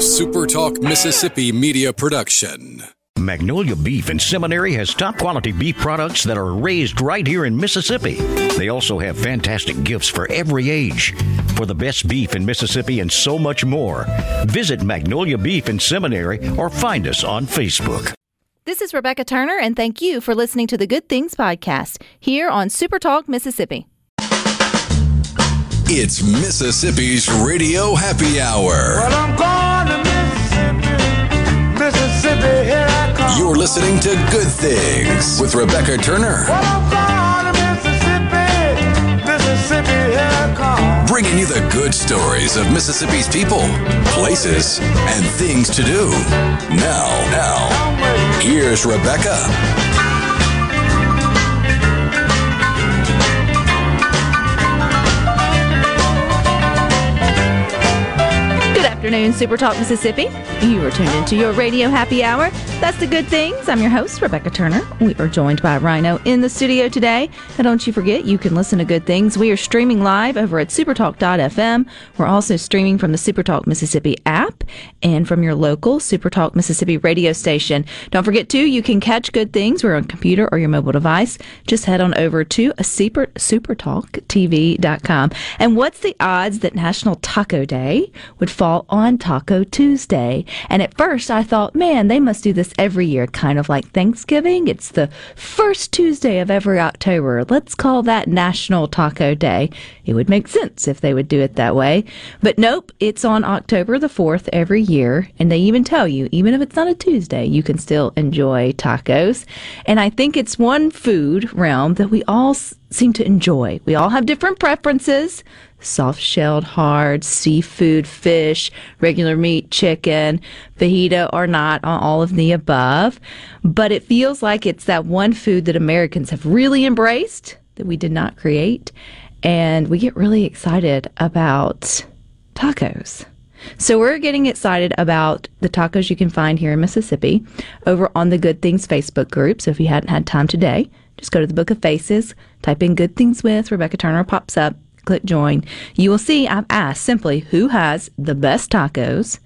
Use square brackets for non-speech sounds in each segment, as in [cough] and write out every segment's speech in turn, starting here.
a SuperTalk Mississippi media production. Magnolia Beef and Seminary has top quality beef products that are raised right here in Mississippi. They also have fantastic gifts for every age. For the best beef in Mississippi and so much more, visit Magnolia Beef and Seminary or find us on Facebook. This is Rebecca Turner, and thank you for listening to the Good Things Podcast here on SuperTalk Mississippi. It's Mississippi's Radio Happy Hour. Well, You're listening to Good Things with Rebecca Turner, Well, I'm Mississippi, Mississippi, here I come. bringing you the good stories of Mississippi's people, places, and things to do. Now, now, here's Rebecca. Good afternoon, Super Talk Mississippi. You are tuned into your radio happy hour. That's the good things. I'm your host, Rebecca Turner. We are joined by Rhino in the studio today. And don't you forget, you can listen to good things. We are streaming live over at supertalk.fm. We're also streaming from the Supertalk Mississippi app and from your local Supertalk Mississippi radio station. Don't forget, too, you can catch good things. We're on computer or your mobile device. Just head on over to a super, supertalktv.com. And what's the odds that National Taco Day would fall on Taco Tuesday? And at first I thought, man, they must do this every year, kind of like Thanksgiving. It's the first Tuesday of every October. Let's call that National Taco Day. It would make sense if they would do it that way. But nope, it's on October the 4th every year. And they even tell you, even if it's not a Tuesday, you can still enjoy tacos. And I think it's one food realm that we all seem to enjoy. We all have different preferences soft shelled, hard, seafood, fish, regular meat, chicken, fajita or not, on all of the above. But it feels like it's that one food that Americans have really embraced that we did not create. And we get really excited about tacos. So we're getting excited about the tacos you can find here in Mississippi over on the Good Things Facebook group. So if you hadn't had time today, just go to the Book of Faces, type in Good Things with Rebecca Turner pops up, click join. You will see I've asked simply who has the best tacos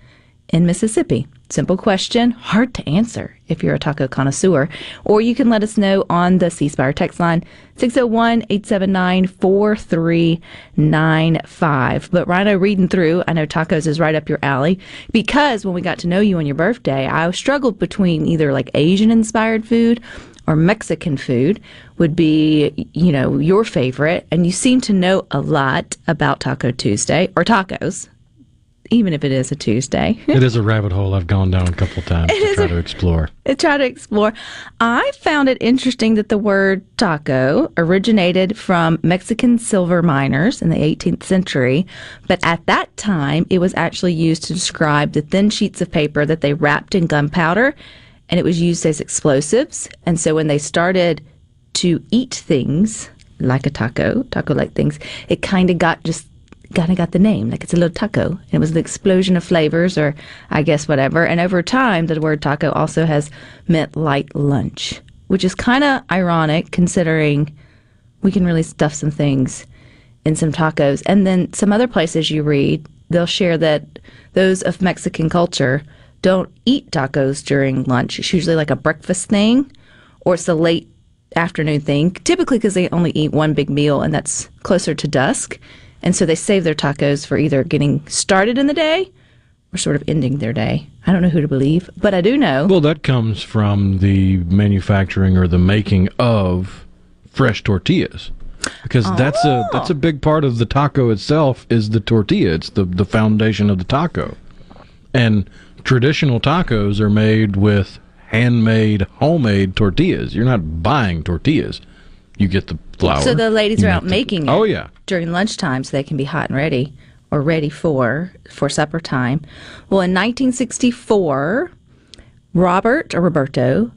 in Mississippi. Simple question, hard to answer if you're a taco connoisseur. Or you can let us know on the C Spire text line 601 879 4395. But Rhino, reading through, I know tacos is right up your alley because when we got to know you on your birthday, I struggled between either like Asian inspired food or Mexican food would be, you know, your favorite. And you seem to know a lot about Taco Tuesday or tacos, even if it is a Tuesday. It is a rabbit hole I've gone down a couple times to try to explore. [laughs] I try to explore. I found it interesting that the word taco originated from Mexican silver miners in the 18th century, but at that time it was actually used to describe the thin sheets of paper that they wrapped in gunpowder, and it was used as explosives. And so when they started to eat things like a taco, taco like things, it kind of got just kind of got the name like it's a little taco. And it was the explosion of flavors or i guess whatever. And over time the word taco also has meant light lunch which is kind of ironic considering we can really stuff some things in some tacos. And then some other places you read they'll share that those of mexican culture don't eat tacos during lunch it's usually like a breakfast thing or it's a late afternoon thing typically because they only eat one big meal and that's closer to dusk and so they save their tacos for either getting started in the day or sort of ending their day. I don't know who to believe, but I do know. Well, that comes from the manufacturing or the making of fresh tortillas. Because that's a oh. that's a big part of the taco itself is the tortilla. It's the the foundation of the taco. And traditional tacos are made with handmade, homemade tortillas. You're not buying tortillas. You get the flour. so the ladies are out the- making it Oh yeah. during lunchtime so they can be hot and ready or ready for for supper time. Well, in 1964, Robert or Roberto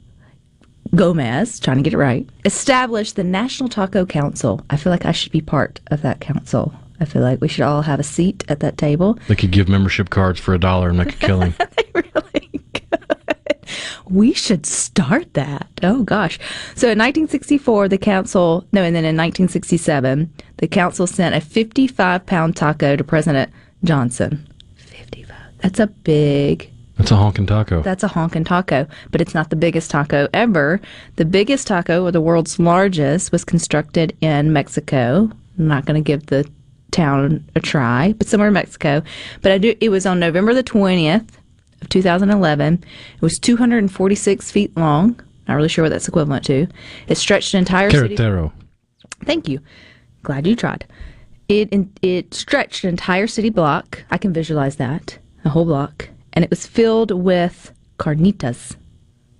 Gomez, trying to get it right, established the National Taco Council. I feel like I should be part of that council. I feel like we should all have a seat at that table. They could give membership cards for a dollar and make a killing. really. We should start that. Oh gosh. So in 1964, the council, no, and then in 1967, the council sent a 55 pound taco to President Johnson. 55. That's a big That's a honking taco. That's a honkin' taco, but it's not the biggest taco ever. The biggest taco, or the world's largest, was constructed in Mexico. I'm not going to give the town a try, but somewhere in Mexico. But I do. It was on November the 20th of 2011. It was 246 feet long. Not really sure what that's equivalent to. It stretched an entire city. Carretero. Thank you. Glad you tried. It it stretched an entire city block. I can visualize that, a whole block, and it was filled with carnitas.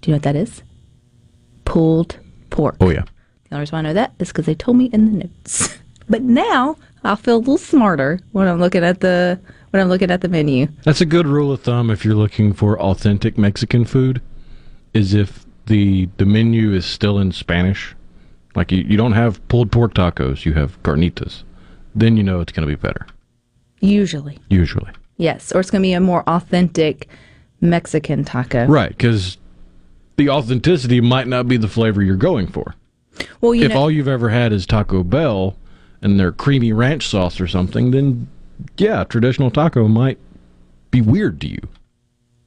Do you know what that is? Pulled pork. Oh yeah. The only reason why I know that is because they told me in the notes. [laughs] but now I'll feel a little smarter when I'm looking at the when I'm looking at the menu. That's a good rule of thumb if you're looking for authentic Mexican food. Is if the the menu is still in Spanish, like you, you don't have pulled pork tacos, you have carnitas, then you know it's going to be better. Usually, Usually, yes, or it's going to be a more authentic Mexican taco. right? Because the authenticity might not be the flavor you're going for. Well, you if know, all you've ever had is Taco Bell and their creamy ranch sauce or something, then yeah, traditional taco might be weird to you.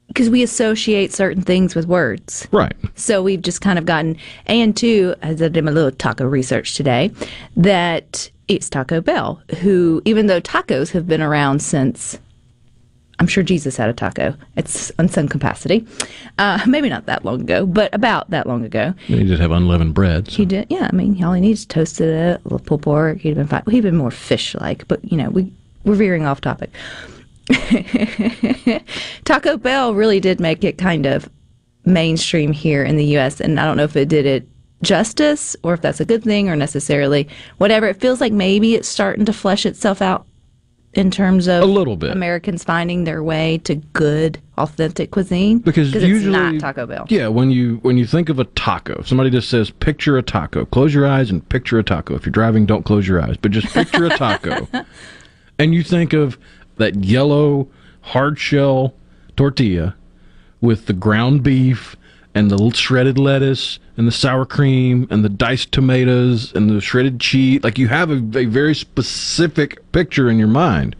because we associate certain things with words. Right. So we've just kind of gotten, and two, as I did my little taco research today, that it's Taco Bell, who, even though tacos have been around since, I'm sure Jesus had a taco. It's in some capacity. Uh, [laughs] maybe not that long ago, but about that long ago. He did have unleavened bread. so- He did, yeah. I mean, all he needs toasted it, a little pulled pork. He'd been fine. He'd been more fish-like, but you know, we we're veering off topic. [laughs] Taco Bell really did make it kind of mainstream here in the U.S., and I don't know if it did it justice or if that's a good thing or necessarily whatever. It feels like maybe it's starting to flesh itself out in terms of A little bit. Americans finding their way to good, authentic cuisine because it's usually not Taco Bell. Yeah, when you when you think of a taco, somebody just says picture a taco. Close your eyes and picture a taco. If you're driving, don't close your eyes, but just picture a [laughs] taco. and you think of that yellow hard shell tortilla with the ground beef and the shredded lettuce and the sour cream and the diced tomatoes and the shredded cheese. Like you have a, a very specific picture in your mind.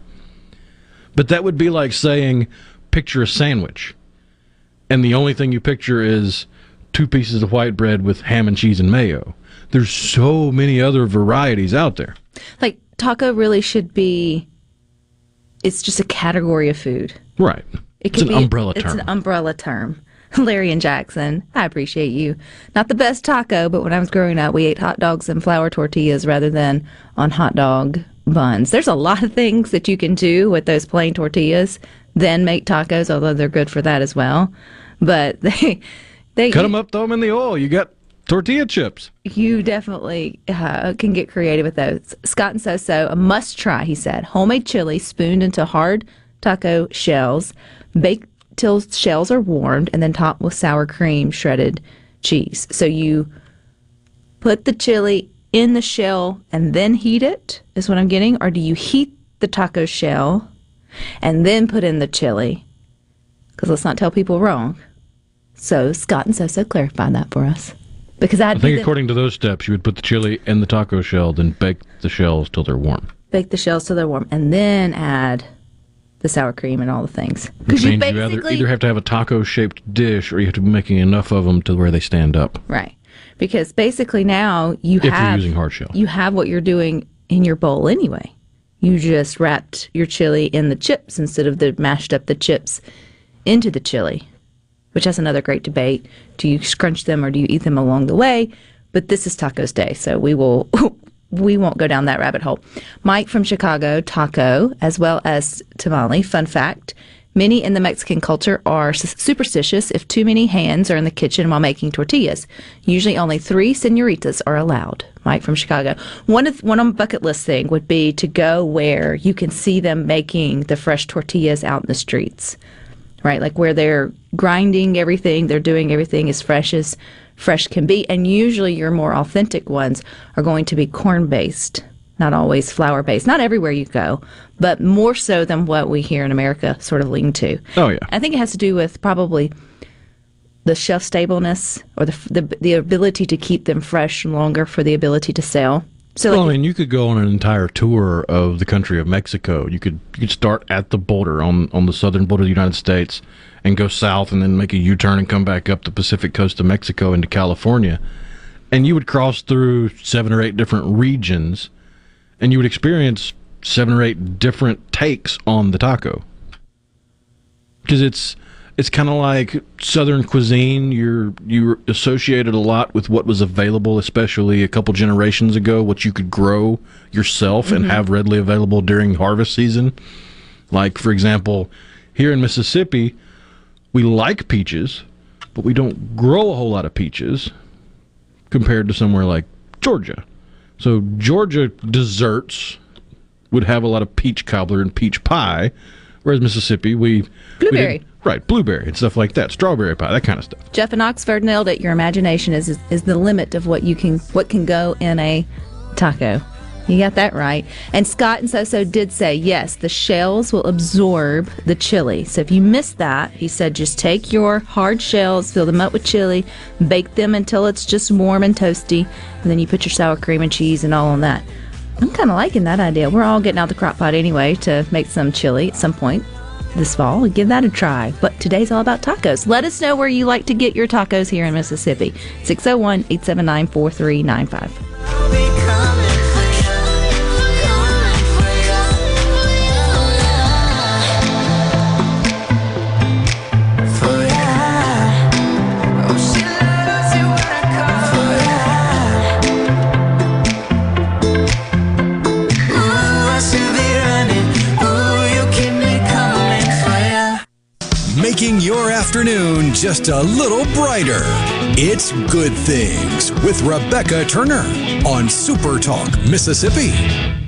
But that would be like saying, picture a sandwich. And the only thing you picture is two pieces of white bread with ham and cheese and mayo. There's so many other varieties out there. Like taco really should be. It's just a category of food. Right. It it's an be, umbrella It's an umbrella term. [laughs] Larry and Jackson, I appreciate you. Not the best taco, but when I was growing up, we ate hot dogs and flour tortillas rather than on hot dog buns. There's a lot of things that you can do with those plain tortillas, then make tacos, although they're good for that as well. But [laughs] they, they Cut them up, throw them in the oil. You got tortilla chips. you definitely uh, can get creative with those. Scott and Soso, a must try, he said. Homemade chili spooned into hard taco shells, baked till shells are warmed, and then topped with sour cream, shredded cheese. So you put the chili in the shell and then heat it, is what I'm getting? Or do you heat the taco shell and then put in the chili? Because let's not tell people wrong. So Scott and Soso clarified that for us. Because I'd I think according to those steps, you would put the chili in the taco shell, then bake the shells till they're warm. bake the shells till they're warm, and then add the sour cream and all the things. Because you means you either, either have to have a taco-shaped dish, or you have to be making enough of them to where they stand up. right, because basically now you If you're have using hard shell. you have what you're doing in your bowl anyway. You just wrapped your chili in the chips instead of the mashed up the chips into the chili, which has another great debate. Do you scrunch them or do you eat them along the way? But this is tacos day, so we will [laughs] we won't go down that rabbit hole. Mike from Chicago, taco as well as tamale. Fun fact: many in the Mexican culture are superstitious if too many hands are in the kitchen while making tortillas. Usually, only three senoritas are allowed. Mike from Chicago. One of one on bucket list thing would be to go where you can see them making the fresh tortillas out in the streets right? Like where they're grinding everything, they're doing everything as fresh as fresh can be. And usually your more authentic ones are going to be corn based, not always flour based. Not everywhere you go, but more so than what we here in America sort of lean to. Oh, yeah. I think it has to do with probably the shelf stableness or the, the the ability to keep them fresh longer for the ability to sell. So, well, like, I mean, you could go on an entire tour of the country of Mexico. You could you could start at the border on on the southern border of the United States and go south, and then make a U turn and come back up the Pacific coast of Mexico into California, and you would cross through seven or eight different regions, and you would experience seven or eight different takes on the taco because it's it's kind of like southern cuisine. You're you associated a lot with what was available especially a couple generations ago what you could grow yourself and mm-hmm. have readily available during harvest season. Like for example here in mississippi we like peaches but we don't grow a whole lot of peaches compared to somewhere like georgia. So georgia desserts would have a lot of peach cobbler and peach pie whereas mississippi we we Blueberry. didn't- Right, blueberry and stuff like that, strawberry pie, that kind of stuff. Jeff in Oxford nailed it. Your imagination is, is is the limit of what you can what can go in a taco. You got that right. And Scott and Soso did say yes, the shells will absorb the chili. So if you missed that, he said just take your hard shells, fill them up with chili, bake them until it's just warm and toasty, and then you put your sour cream and cheese and all on that. I'm kind of liking that idea. We're all getting out the crock pot anyway to make some chili at some point this fall. Give that a try. But today's all about tacos. Let us know where you like to get your tacos here in Mississippi. 601 879 4395. Afternoon just a little brighter. It's Good Things with Rebecca Turner on Super Talk, Mississippi.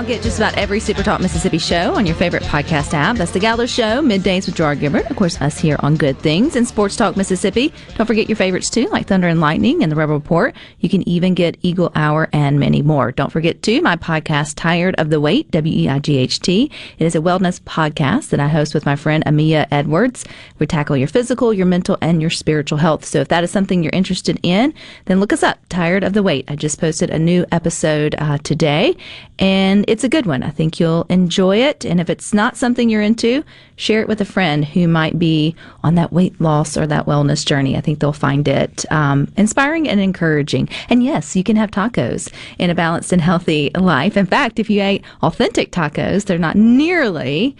Now get just about every Super Talk Mississippi show on your favorite podcast app. That's The Gallo Show, middays with Gerard Gilbert. Of course, us here on Good Things and Sports Talk Mississippi. Don't forget your favorites too, like Thunder and Lightning and The Rebel Report. You can even get Eagle Hour and many more. Don't forget too, my podcast, Tired of the Wait, W E I G H T. It is a wellness podcast that I host with my friend Amia Edwards. We tackle your physical, your mental, and your spiritual health. So if that is something you're interested in, then look us up, Tired of the Wait. I just posted a new episode uh, today, and it's a good one. I think you'll enjoy it. And if it's not something you're into, share it with a friend who might be on that weight loss or that wellness journey. I think they'll find it um, inspiring and encouraging. And yes, you can have tacos in a balanced and healthy life. In fact, if you ate authentic tacos, they're not nearly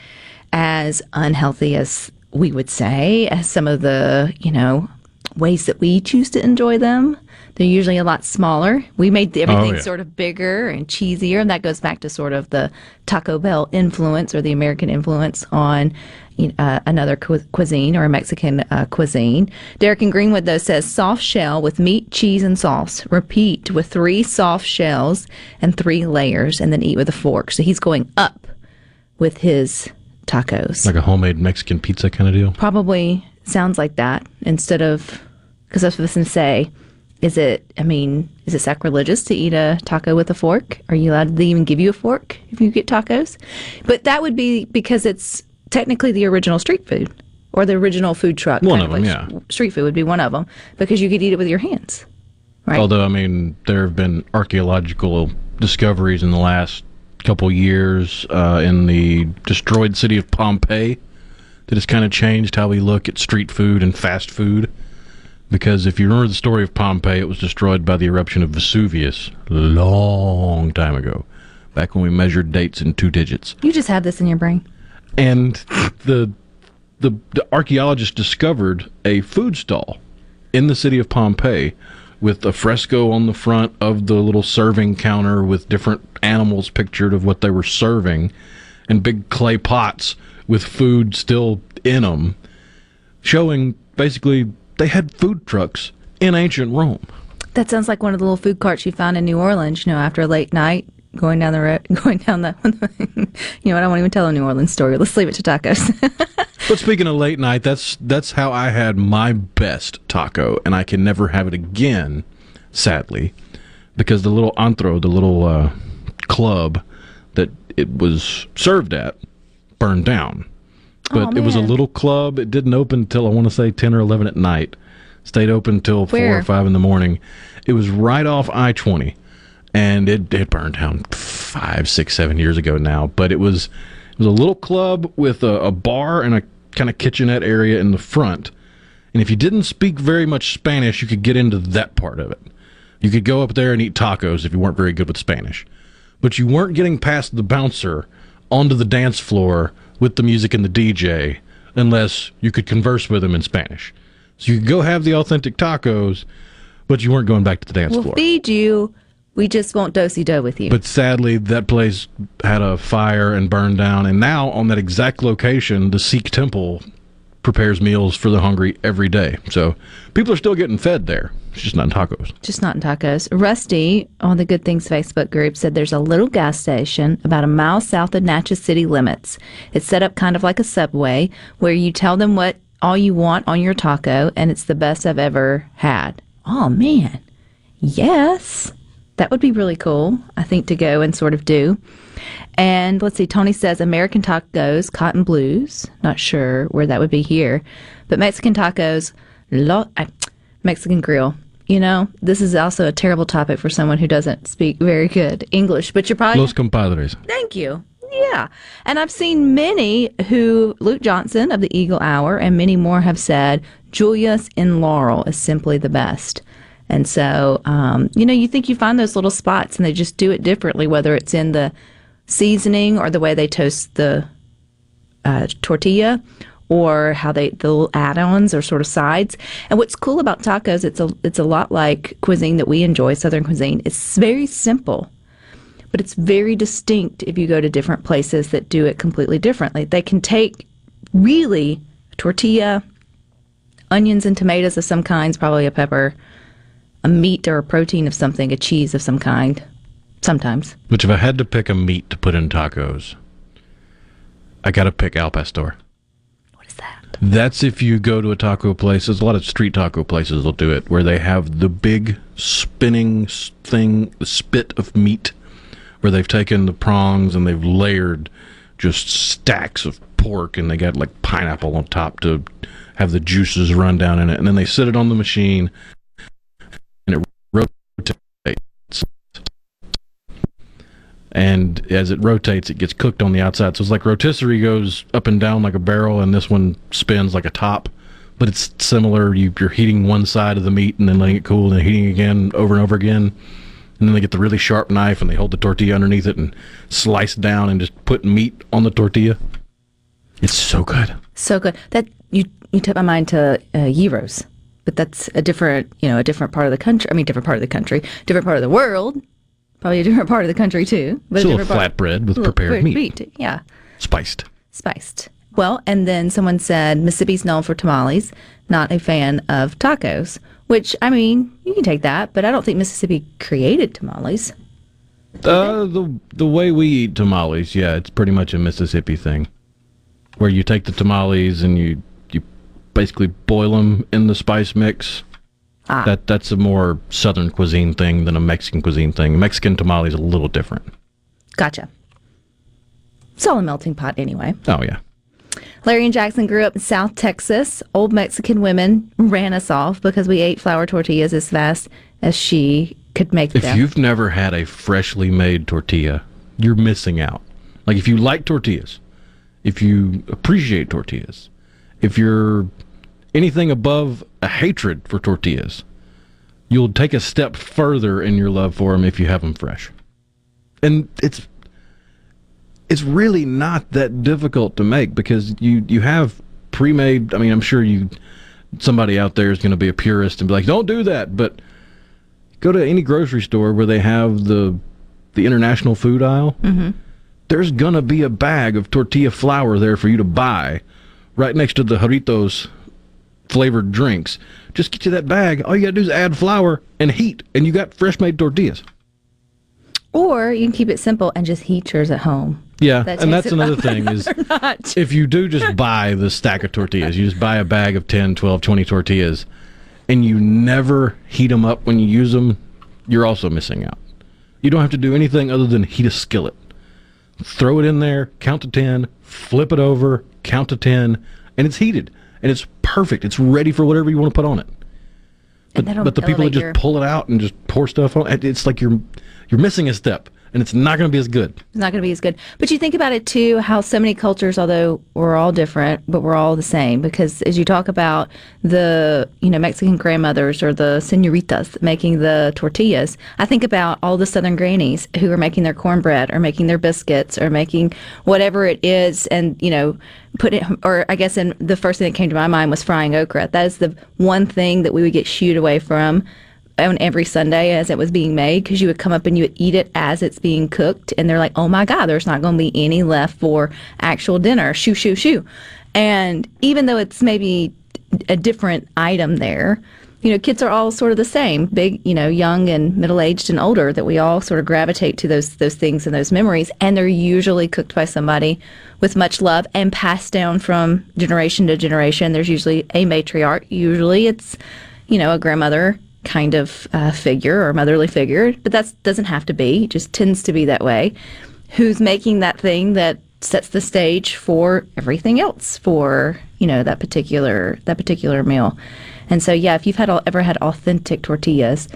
as unhealthy as we would say, as some of the, you know, ways that we choose to enjoy them. They're usually a lot smaller. We made everything yeah. sort of bigger and cheesier, and that goes back to sort of the Taco Bell influence or the American influence on uh, another cu- cuisine or a Mexican uh, cuisine. Derek in Greenwood, though, says soft shell with meat, cheese, and sauce. Repeat with three soft shells and three layers, and then eat with a fork. So he's going up with his tacos. Like a homemade Mexican pizza kind of deal. Probably sounds like that instead of because I was supposed to say, is it? I mean, is it sacrilegious to eat a taco with a fork? Are you allowed? to even give you a fork if you get tacos? But that would be because it's technically the original street food or the original food truck. One kind of them, like yeah. Street food would be one of them because you could eat it with your hands. Right. Although, I mean, there have been archaeological discoveries in the last couple years uh, in the destroyed city of Pompeii that has kind of changed how we look at street food and fast food. Because if you remember the story of Pompeii, it was destroyed by the eruption of Vesuvius long time ago, back when we measured dates in two digits. you just have this in your brain. and the, the the archaeologists discovered a food stall in the city of Pompeii with a fresco on the front of the little serving counter with different animals pictured of what they were serving and big clay pots with food still in them showing basically they had food trucks in ancient Rome. That sounds like one of the little food carts you found in New Orleans. You know, after a late night, going down the road, [laughs] going down the. [laughs] you know what? I won't even tell a New Orleans story. Let's leave it to tacos. [laughs] But speaking of late night, that's that's how I had my best taco, and I can never have it again, sadly, because the little antro, the little uh, club that it was served at burned down. But Aw, it was a little club. It didn't open until I want to say 10 or 11 at night. Stayed open until 4 Where? or 5 in the morning. It was right off I 20. And it, it burned down five, six, seven years ago now. But it was it was a little club with a, a bar and a kind of kitchenette area in the front. And if you didn't speak very much Spanish, you could get into that part of it. You could go up there and eat tacos if you weren't very good with Spanish. But you weren't getting past the bouncer onto the dance floor with the music and the DJ unless you could converse with them in Spanish. So you could go have the authentic tacos, but you weren't going back to the dance We'll floor. feed you. We just won't dosey do with you. But sadly, that place had a fire and burned down. And now, on that exact location, the Sikh temple prepares meals for the hungry every day. So people are still getting fed there. It's just not in tacos. just not in tacos. Rusty on the Good Things Facebook group said there's a little gas station about a mile south of Natchez city limits. It's set up kind of like a subway where you tell them what all you want on your taco, and it's the best I've ever had. Oh man, yes, that would be really cool. I think to go and sort of do. And let's see, Tony says American tacos, cotton blues. Not sure where that would be here, but Mexican tacos, lo- uh, Mexican grill. You know, this is also a terrible topic for someone who doesn't speak very good English, but you're probably Los compadres. Thank you. Yeah. And I've seen many who, Luke Johnson of the Eagle Hour and many more have said, Julius in Laurel is simply the best. And so, um, you know, you think you find those little spots and they just do it differently, whether it's in the seasoning or the way they toast the uh, tortilla or how they the little add-ons or sort of sides. And what's cool about tacos, it's a it's a lot like cuisine that we enjoy, Southern cuisine. It's very simple but it's very distinct if you go to different places that do it completely differently. They can take really tortilla, onions and tomatoes of some kinds, probably a pepper, a meat or a protein of something, a cheese of some kind, sometimes. Which, if I had to pick a meat to put in tacos, I got to pick al pastor. What is that? That's if you go to a taco place. There's a lot of street taco places will do it, where they have the big spinning thing, the spit of meat, where they've taken the prongs and they've layered just stacks of pork, and they got like pineapple on top to have the juices run down in it, and then they sit it on the machine, and it rotates. And as it rotates, it gets cooked on the outside. So it's like rotisserie goes up and down like a barrel, and this one spins like a top. But it's similar. You, you're heating one side of the meat and then letting it cool, and heating again over and over again. And then they get the really sharp knife and they hold the tortilla underneath it and slice down and just put meat on the tortilla. It's so good. So good. That you you took my mind to uh, gyros, but that's a different you know a different part of the country. I mean, different part of the country, different part of the world. Probably a different part of the country too. But It's a a flatbread with prepared pre- meat, Yeah. spiced. spiced. Well, and then someone said Mississippi's known for tamales, not a fan of tacos. Which I mean, you can take that, but I don't think Mississippi created tamales. Uh, the the way we eat tamales, yeah, it's pretty much a Mississippi thing, where you take the tamales and you you basically boil them in the spice mix. Ah. That that's a more Southern cuisine thing than a Mexican cuisine thing. Mexican tamale is a little different. Gotcha. It's all a melting pot anyway. Oh yeah, Larry and Jackson grew up in South Texas. Old Mexican women ran us off because we ate flour tortillas as fast as she could make if them. If you've never had a freshly made tortilla, you're missing out. Like if you like tortillas, if you appreciate tortillas, if you're anything above a hatred for tortillas, you'll take a step further in your love for them if you have them fresh. And it's it's really not that difficult to make because you you have pre-made. I mean, I'm sure you somebody out there is going to be a purist and be like, "Don't do that," but go to any grocery store where they have the the international food aisle. Mm-hmm. There's gonna be a bag of tortilla flour there for you to buy, right next to the Jarritos flavored drinks. Just get you that bag. All you gotta do is add flour and heat, and you got fresh made tortillas. or you can keep it simple and just heat yours at home. Yeah, That and that's another thing [laughs] is if you do just [laughs] buy the stack of tortillas, you just buy a bag of 10, 12, 20 tortillas, and you never heat them up when you use them, you're also missing out. You don't have to do anything other than heat a skillet. Throw it in there, count to 10, flip it over, count to 10, and it's heated. And it's perfect. It's ready for whatever you want to put on it. But, but the people that elevate just your- pull it out and just pour stuff on it, it's like you're you're missing a step, and it's not going to be as good. It's not going to be as good. But you think about it too, how so many cultures, although we're all different, but we're all the same. Because as you talk about the, you know, Mexican grandmothers or the senoritas making the tortillas, I think about all the Southern grannies who are making their cornbread or making their biscuits or making whatever it is, and you know, put it. Or I guess, in the first thing that came to my mind was frying okra. That is the one thing that we would get shooed away from on every Sunday as it was being made because you would come up and you would eat it as it's being cooked. And they're like, oh my God, there's not going to be any left for actual dinner. Shoo, shoo, shoo. And even though it's maybe a different item there, you know, kids are all sort of the same, big, you know, young and middle aged and older, that we all sort of gravitate to those those things and those memories. And they're usually cooked by somebody with much love and passed down from generation to generation. There's usually a matriarch. Usually it's, you know, a grandmother kind of uh, figure or motherly figure, but that doesn't have to be. It just tends to be that way. Who's making that thing that sets the stage for everything else for you know that particular that particular meal? And so yeah, if you've had ever had authentic tortillas,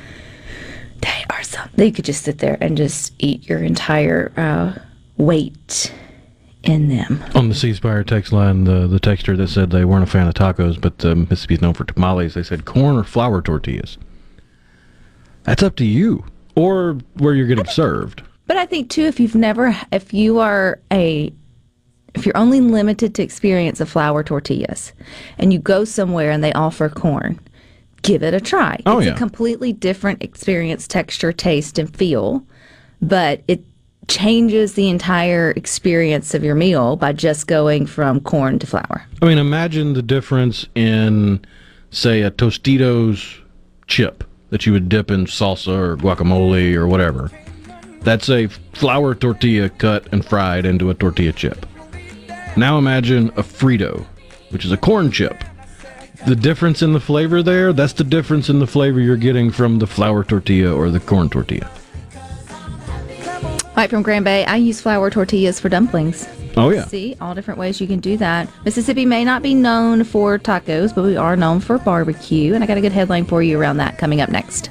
they are something they could just sit there and just eat your entire uh, weight in them. On the C Spire text line, the the texter that said they weren't a fan of tacos, but um, Mississippi's known for tamales. They said corn or flour tortillas. That's up to you, or where you're getting served. But I think too, if you've never, if you are a, if you're only limited to experience of flour tortillas, and you go somewhere and they offer corn, give it a try. Oh, it's yeah. a completely different experience, texture, taste, and feel, but it changes the entire experience of your meal by just going from corn to flour. I mean, imagine the difference in, say, a Tostitos chip that you would dip in salsa or guacamole or whatever. That's a flour tortilla cut and fried into a tortilla chip. Now imagine a Frito, which is a corn chip. The difference in the flavor there, that's the difference in the flavor you're getting from the flour tortilla or the corn tortilla. Right from Grand Bay, I use flour tortillas for dumplings. Oh, yeah. See, all different ways you can do that. Mississippi may not be known for tacos, but we are known for barbecue. And I got a good headline for you around that coming up next.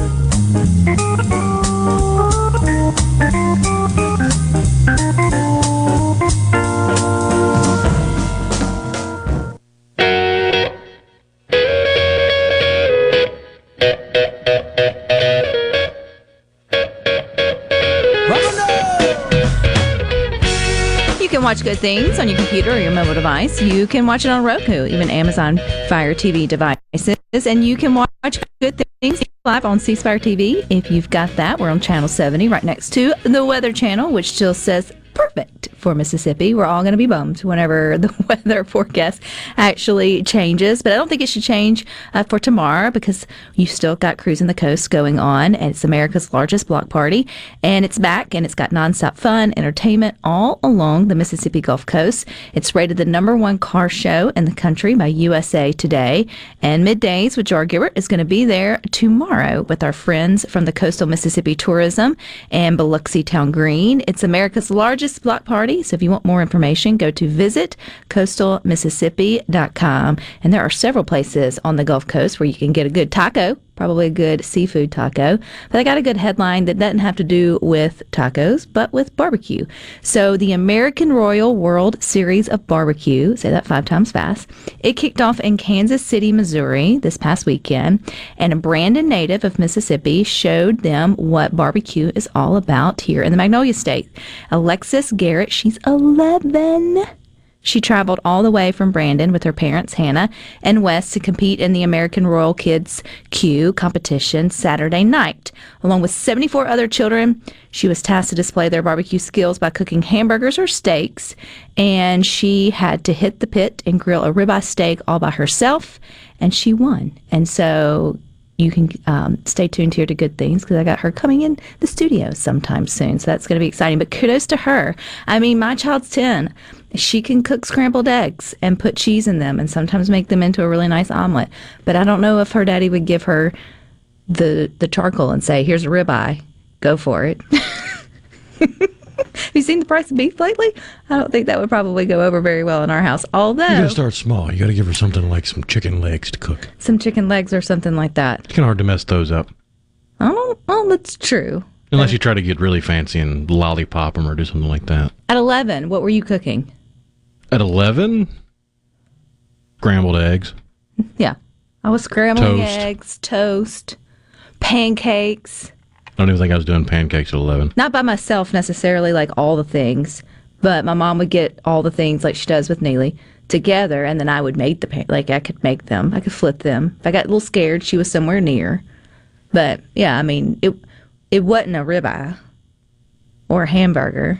Watch good things on your computer or your mobile device. You can watch it on Roku, even Amazon Fire TV devices. And you can watch good things live on C Spire TV. If you've got that, we're on channel 70 right next to the Weather Channel, which still says perfect for Mississippi. We're all going to be bummed whenever [laughs] the weather forecast actually changes, but I don't think it should change uh, for tomorrow because you still got Cruising the Coast going on, and it's America's largest block party, and it's back, and it's got nonstop fun, entertainment all along the Mississippi Gulf Coast. It's rated the number one car show in the country by USA Today, and middays with Gerard Gilbert is going to be there tomorrow with our friends from the Coastal Mississippi Tourism and Biloxi Town Green. It's America's largest block party, so if you want more information, go to visit coastalmississippi.com. And there are several places on the Gulf Coast where you can get a good taco Probably a good seafood taco. But I got a good headline that doesn't have to do with tacos, but with barbecue. So, the American Royal World Series of Barbecue, say that five times fast, it kicked off in Kansas City, Missouri this past weekend. And a Brandon native of Mississippi showed them what barbecue is all about here in the Magnolia State. Alexis Garrett, she's 11. She traveled all the way from Brandon with her parents, Hannah and Wes, to compete in the American Royal Kids Q competition Saturday night. Along with 74 other children, she was tasked to display their barbecue skills by cooking hamburgers or steaks, and she had to hit the pit and grill a ribeye steak all by herself, and she won. And so you can um, stay tuned here to good things because I got her coming in the studio sometime soon. So that's going to be exciting. But kudos to her. I mean, my child's 10. She can cook scrambled eggs and put cheese in them and sometimes make them into a really nice omelet. But I don't know if her daddy would give her the the charcoal and say, "Here's a ribeye, go for it." [laughs] Have you seen the price of beef lately? I don't think that would probably go over very well in our house. Although You gotta start small. You gotta give her something like some chicken legs to cook. some chicken legs or something like that. It's kind of hard to mess those up. Oh, oh, that's true. Unless you try to get really fancy and lollipop them or do something like that. At 11, what were you cooking? At 11, scrambled eggs. Yeah. I was scrambling Toast. eggs, toast, pancakes. I don't even think I was doing pancakes at 11. Not by myself necessarily, like all the things, but my mom would get all the things like she does with Neely together, and then I would make the pan- like I could make them, I could flip them. If I got a little scared, she was somewhere near. But yeah, I mean it. It wasn't a ribeye or a hamburger.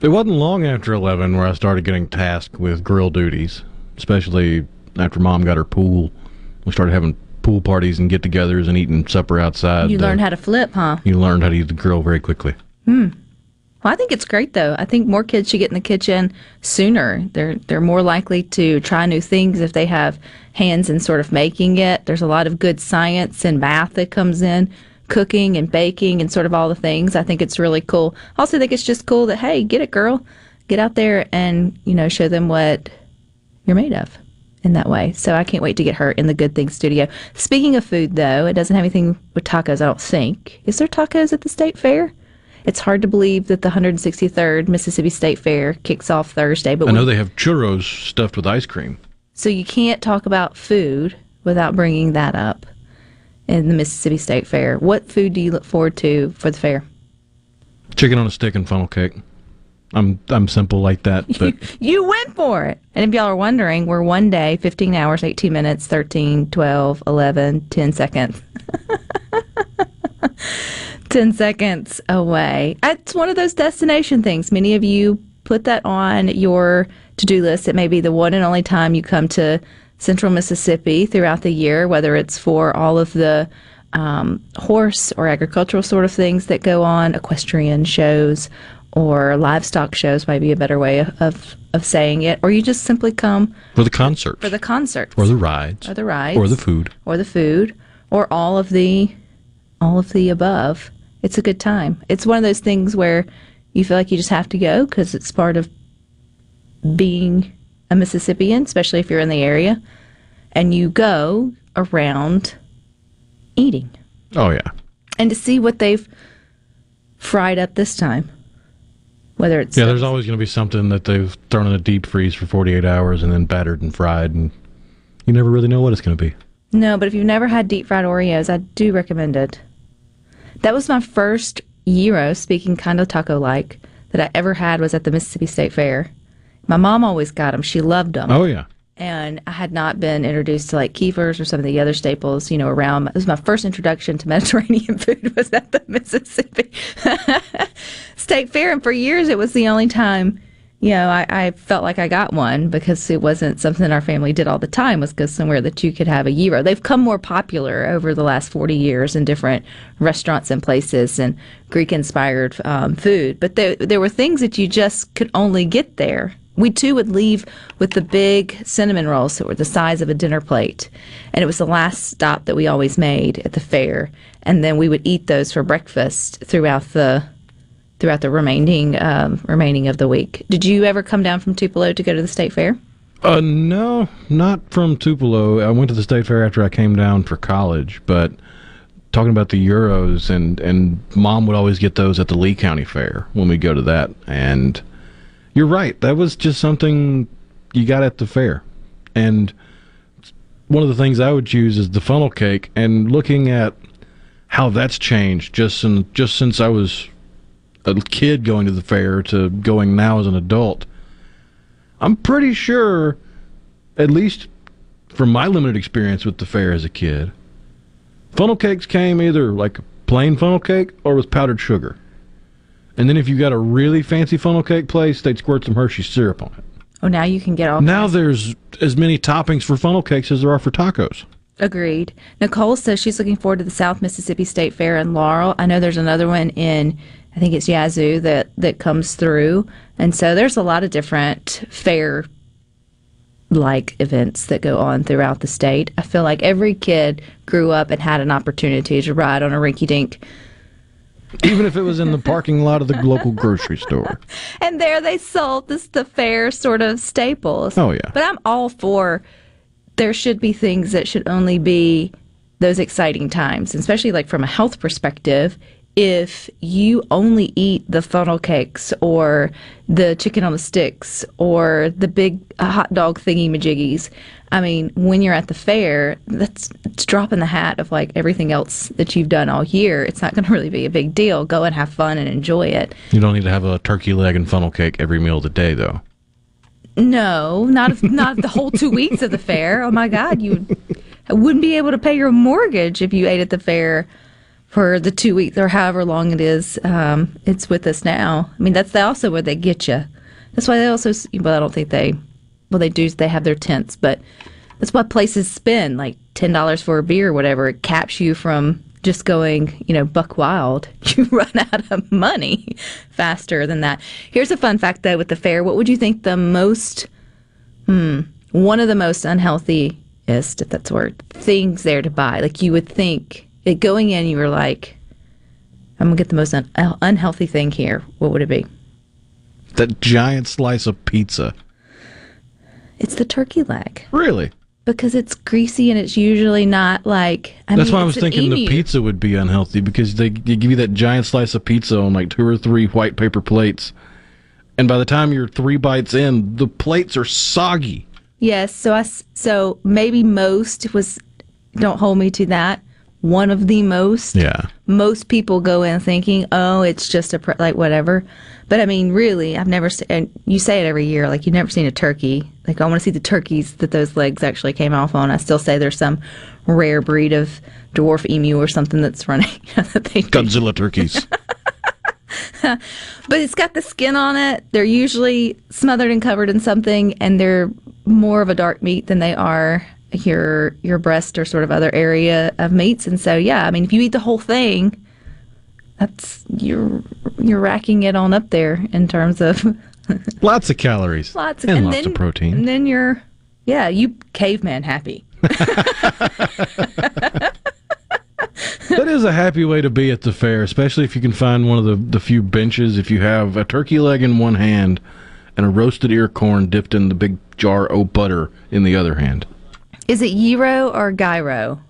It wasn't long after 11 where I started getting tasked with grill duties, especially after mom got her pool. We started having pool parties and get togethers and eating supper outside. You Uh, learned how to flip, huh? You learned how to use the grill very quickly. Hmm. Well, I think it's great though. I think more kids should get in the kitchen sooner. They're they're more likely to try new things if they have hands in sort of making it. There's a lot of good science and math that comes in cooking and baking and sort of all the things. I think it's really cool. Also think it's just cool that hey, get it girl. Get out there and, you know, show them what you're made of in that way. So I can't wait to get her in the Good Things studio. Speaking of food though, it doesn't have anything with tacos, I don't think. Is there tacos at the state fair? It's hard to believe that the 163rd Mississippi State Fair kicks off Thursday, but I know we- they have churros stuffed with ice cream. so you can't talk about food without bringing that up in the Mississippi State Fair. What food do you look forward to for the fair? Chicken on a stick and funnel cake. I'm I'm simple like that, [laughs] but You went for it. And if y'all are wondering, we're one day, 15 hours, 18 minutes, 13, 12, 11, 10 seconds. [laughs] 10 seconds away. It's one of those destination things. Many of you put that on your to do list. It may be the one and only time you come to central Mississippi throughout the year, whether it's for all of the um, horse or agricultural sort of things that go on, equestrian shows or livestock shows might be a better way of, of saying it, or you just simply come for the concert, for the concert, or the rides, or the rides, or the food. or the food, or all of the all of the above. It's a good time. It's one of those things where you feel like you just have to go because it's part of being a Mississippian, especially if you're in the area, and you go around eating Oh yeah, and to see what they've fried up this time. Whether it's yeah. There's always going to be something that they've thrown in a deep freeze for 48 hours and then battered and fried, and you never really know what it's going to be. No, but if you've never had deep fried Oreos, I do recommend it. That was my first gyro, speaking kind of taco like, that I ever had was at the Mississippi State Fair. My mom always got them. She loved them. Oh yeah. And I had not been introduced to like Keifer's or some of the other staples, you know, around. It was my first introduction to [laughs] Mediterranean food was at the [laughs] Mississippi [laughs] State Fair. And for years, it was the only time, you know, I, I felt like I got one because it wasn't something our family did all the time was go somewhere that you could have a gyro. They've come more popular over the last 40 years in different restaurants and places and Greek inspired um, food. But there, there were things that you just could only get there. We too would leave with the big cinnamon rolls that were the size of a dinner plate. And it was the last stop that we always made at the fair. And then we would eat those for breakfast throughout the throughout the remaining um, remaining of the week. Did you ever come down from Tupelo to go to the state fair? Uh, no, not from Tupelo. I went to the state fair after I came down for college, but talking about the gyros and and mom would always get those at the Lee County Fair when we go to that. And you're right, that was just something you got at the fair. And one of the things I would choose is the funnel cake. And looking at how that's changed just in, just since I was a kid going to the fair to going now as an adult. I'm pretty sure, at least from my limited experience with the fair as a kid, funnel cakes came either like plain funnel cake or with powdered sugar. And then if you got a really fancy funnel cake place, they'd squirt some Hershey syrup on it. Oh, now you can get all Now there's as many toppings for funnel cakes as there are for tacos. Agreed. Nicole says she's looking forward to the South Mississippi State Fair in Laurel. I know there's another one in, I think it's Yazoo that that comes through, and so there's a lot of different fair like events that go on throughout the state. I feel like every kid grew up and had an opportunity to ride on a rinky dink. Even if it was in the parking lot of the local grocery store. [laughs] And there they sold this the fair sort of staples. Oh, yeah. But I'm all for there should be things that should only be those exciting times, especially like from a health perspective. If you only eat the funnel cakes or the chicken on the sticks or the big hot dog thingy majiggies, I mean, when you're at the fair, that's it's dropping the hat of like everything else that you've done all year. It's not going [laughs] to really be a big deal. Go and have fun and enjoy it. You don't need to have a turkey leg and funnel cake every meal of the day, though. No, not if, not the whole two weeks of the fair. Oh my God, you wouldn't be able to pay your mortgage if you ate at the fair for the two weeks or however long it is. Um, it's with us now. I mean, that's also where they get you. That's why they also. Well, I don't think they. Well, they do. They have their tents, but that's what places spend like ten dollars for a beer or whatever. It caps you from just going, you know, buck wild. [laughs] You run out of money faster than that. Here's a fun fact though with the fair. What would you think the most, hmm, one of the most unhealthiest, if that's a word, things there to buy? Like you would think it going in, you were like, I'm gonna get the most un- unhealthy thing here. What would it be? That giant slice of pizza. It's the turkey leg Really? because it's greasy and it's usually not like. I That's mean, why I was thinking the pizza would be unhealthy because they, they give you that giant slice of pizza on like two or three white paper plates. And by the time you're three bites in, the plates are soggy. Yes, so I so maybe most was don't hold me to that. One of the most. Yeah. Most people go in thinking, "Oh, it's just a pre- like whatever." But I mean, really, I've never seen and you say it every year like you've never seen a turkey. Like I want to see the turkeys that those legs actually came off on. I still say there's some rare breed of dwarf emu or something that's running [laughs] that they do Godzilla turkeys. [laughs] but it's got the skin on it. They're usually smothered and covered in something, and they're more of a dark meat than they are your your breast or sort of other area of meats. And so, yeah, I mean, if you eat the whole thing, that's you're you're racking it on up there in terms of [laughs] lots of calories. lots of and, and lots then, of protein. And then you're, yeah, you caveman happy. [laughs] that is a happy way to be at the fair, especially if you can find one of the, the few benches. If you have a turkey leg in one hand and a roasted ear corn dipped in the big jar of butter in the other hand. Is it gyro or gyro?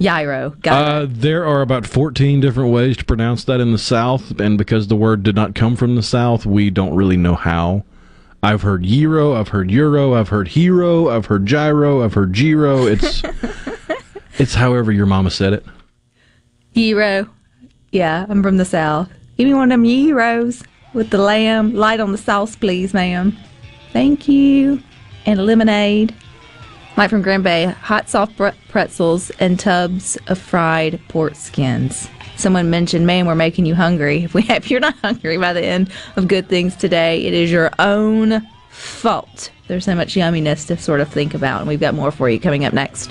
Gyro. Gyro. Uh, there are about 14 different ways to pronounce that in the South, and because the word did not come from the South, we don't really know how. I've heard gyro, I've heard euro, I've heard hero, I've heard gyro, I've heard gyro. It's [laughs] it's however your mama said it. Gyro. Yeah, I'm from the south. Give me one of them gyros with the lamb. Light on the sauce, please, ma'am. Thank you. And lemonade. Mike from Grand Bay, hot soft pretzels and tubs of fried pork skins. Someone mentioned, man, we're making you hungry. If, [laughs] we, if you're not hungry by the end of good things today, it is your own fault. There's so much yumminess to sort of think about, and we've got more for you coming up next.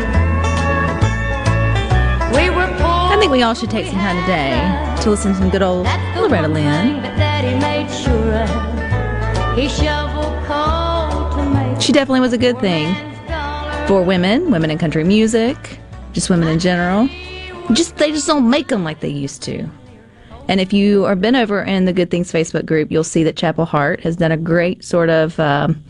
think we all should take some time today to listen to some good old Loretta Lynn. She definitely was a good thing for women, women in country music, just women in general. Just they just don't make them like they used to. And if you are been over in the Good Things Facebook group, you'll see that Chapel Hart has done a great sort of, um,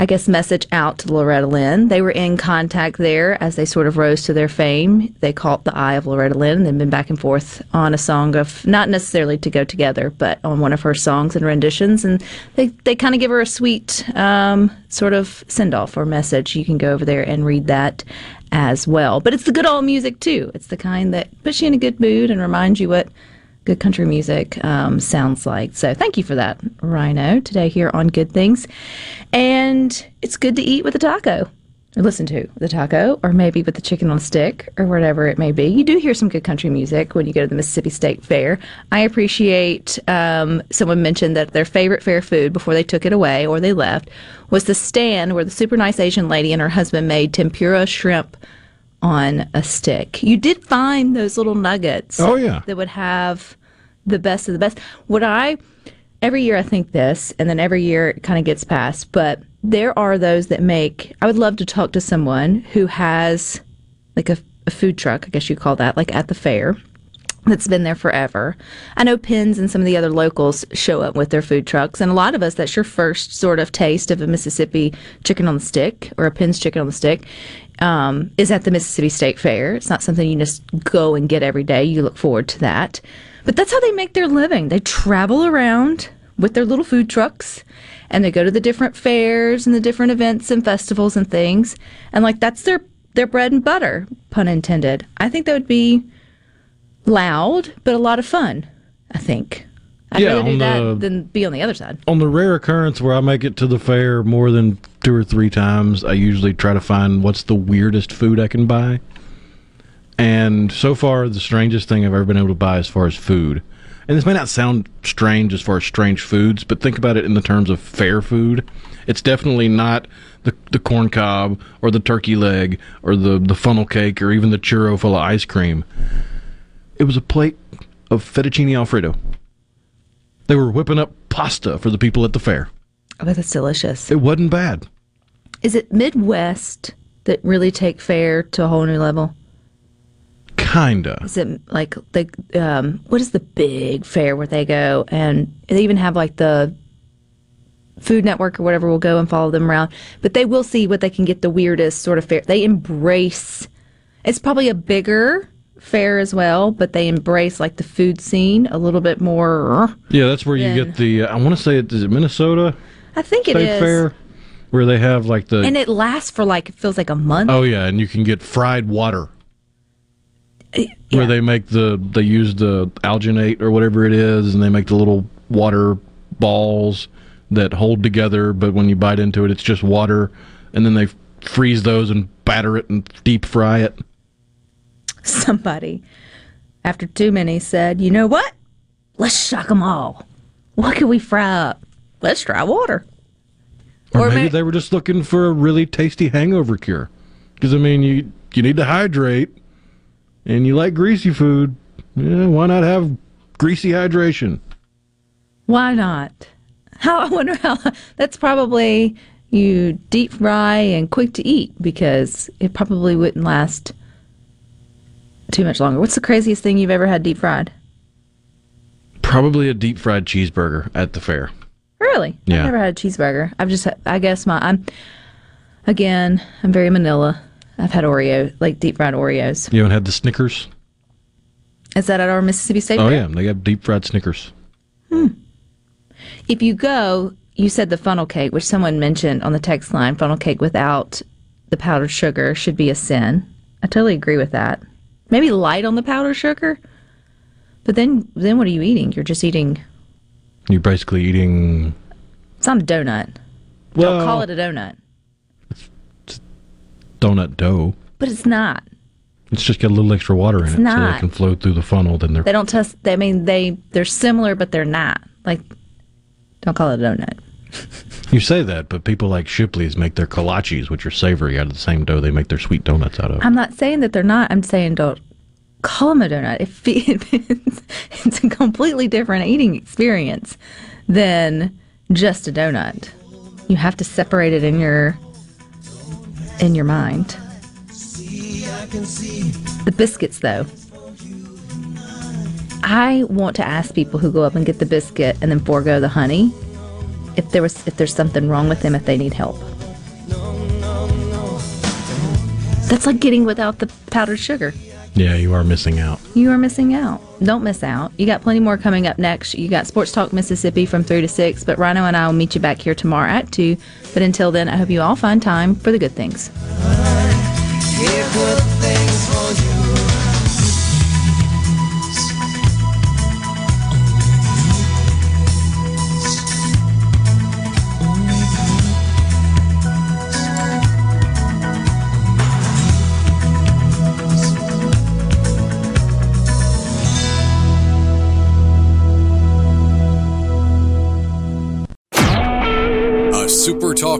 I guess, message out to Loretta Lynn. They were in contact there as they sort of rose to their fame. They caught the eye of Loretta Lynn. They've been back and forth on a song of not necessarily to go together, but on one of her songs and renditions. And they they kind of give her a sweet um, sort of send off or message. You can go over there and read that as well. But it's the good old music too. It's the kind that puts you in a good mood and reminds you what good country music um, sounds like. So thank you for that, Rhino, today here on Good Things. And it's good to eat with a taco. Or listen to the taco, or maybe with the chicken on a stick, or whatever it may be. You do hear some good country music when you go to the Mississippi State Fair. I appreciate um, someone mentioned that their favorite fair food before they took it away or they left was the stand where the super nice Asian lady and her husband made tempura shrimp on a stick. You did find those little nuggets. Oh, yeah. That would have the best of the best. What I every year I think this, and then every year it kind of gets passed. But there are those that make. I would love to talk to someone who has like a, a food truck, I guess you call that, like at the fair. That's been there forever. I know Penn's and some of the other locals show up with their food trucks, and a lot of us, that's your first sort of taste of a Mississippi chicken on the stick or a Penn's chicken on the stick, um, is at the Mississippi State Fair. It's not something you just go and get every day. You look forward to that. But that's how they make their living. They travel around with their little food trucks and they go to the different fairs and the different events and festivals and things. And like that's their their bread and butter, pun intended. I think that would be loud, but a lot of fun, I think. I'd Yeah, rather do that the- than be on the other side. On the rare occurrence where I make it to the fair more than two or three times, I usually try to find what's the weirdest food I can buy. And so far, the strangest thing I've ever been able to buy as far as food, and this may not sound strange as far as strange foods, but think about it in the terms of fair food. It's definitely not the, the corn cob or the turkey leg or the, the funnel cake or even the churro full of ice cream. It was a plate of fettuccine alfredo. They were whipping up pasta for the people at the fair. Oh, that's delicious. It wasn't bad. Is it Midwest that really take fair to a whole new level? Kinda. Is it like the um, what is the big fair where they go and they even have like the Food Network or whatever will go and follow them around, but they will see what they can get the weirdest sort of fair. They embrace. It's probably a bigger fair as well, but they embrace like the food scene a little bit more. Yeah, that's where you get the. Uh, I want to say it is it Minnesota I think it State is, Fair, where they have like the. and it lasts for like it feels like a month. oh yeah, and you can get fried water Yeah. where they make the they use the alginate or whatever it is, and they make the little water balls that hold together. But when you bite into it, it's just water, and then they freeze those and batter it and deep fry it. somebody after too many said, "You know what? Let's shock them all. What can we fry up? Let's try water." Or, Or maybe may- they were just looking for a really tasty hangover cure. Because I mean, you you need to hydrate, and you like greasy food. Yeah, why not have greasy hydration? Why not? How I wonder how that's probably you deep fry and quick to eat because it probably wouldn't last too much longer. What's the craziest thing you've ever had deep fried? Probably a deep fried cheeseburger at the fair. Really? Yeah. I've never had a cheeseburger. I've just, I guess my, I'm, again, I'm very Manila. I've had Oreo, like deep fried Oreos. You haven't had the Snickers? Is that at our Mississippi State Oh Fair? yeah, they have deep fried Snickers. Hmm. If you go, you said the funnel cake, which someone mentioned on the text line, funnel cake without the powdered sugar should be a sin. I totally agree with that. Maybe light on the powdered sugar. But then then what are you eating? You're just eating You're basically eating. it's not a donut. Well, Don't call it a donut. Donut dough. But it's not. It's just got a little extra water in it, so not. they can flow through the funnel. Then they're They don't test I mean they they're similar but they're not. Like don't call it a donut. [laughs] You say that, but people like Shipley's make their kolaches, which are savory, out of the same dough they make their sweet donuts out of. I'm not saying that they're not. I'm saying don't call them a donut. It it's, [laughs] it's a completely different eating experience than just a donut. You have to separate it in your in your mind. The biscuits, though. I want to ask people who go up and get the biscuit and then forego the honey if there was if there's something wrong with them if they need help. That's like getting without the powdered sugar. Yeah, you are missing out. You are missing out. Don't miss out. You got plenty more coming up next. You got Sports Talk Mississippi from 3 to 6, but Rhino and I will meet you back here tomorrow at 2. But until then, I hope you all find time for the good things.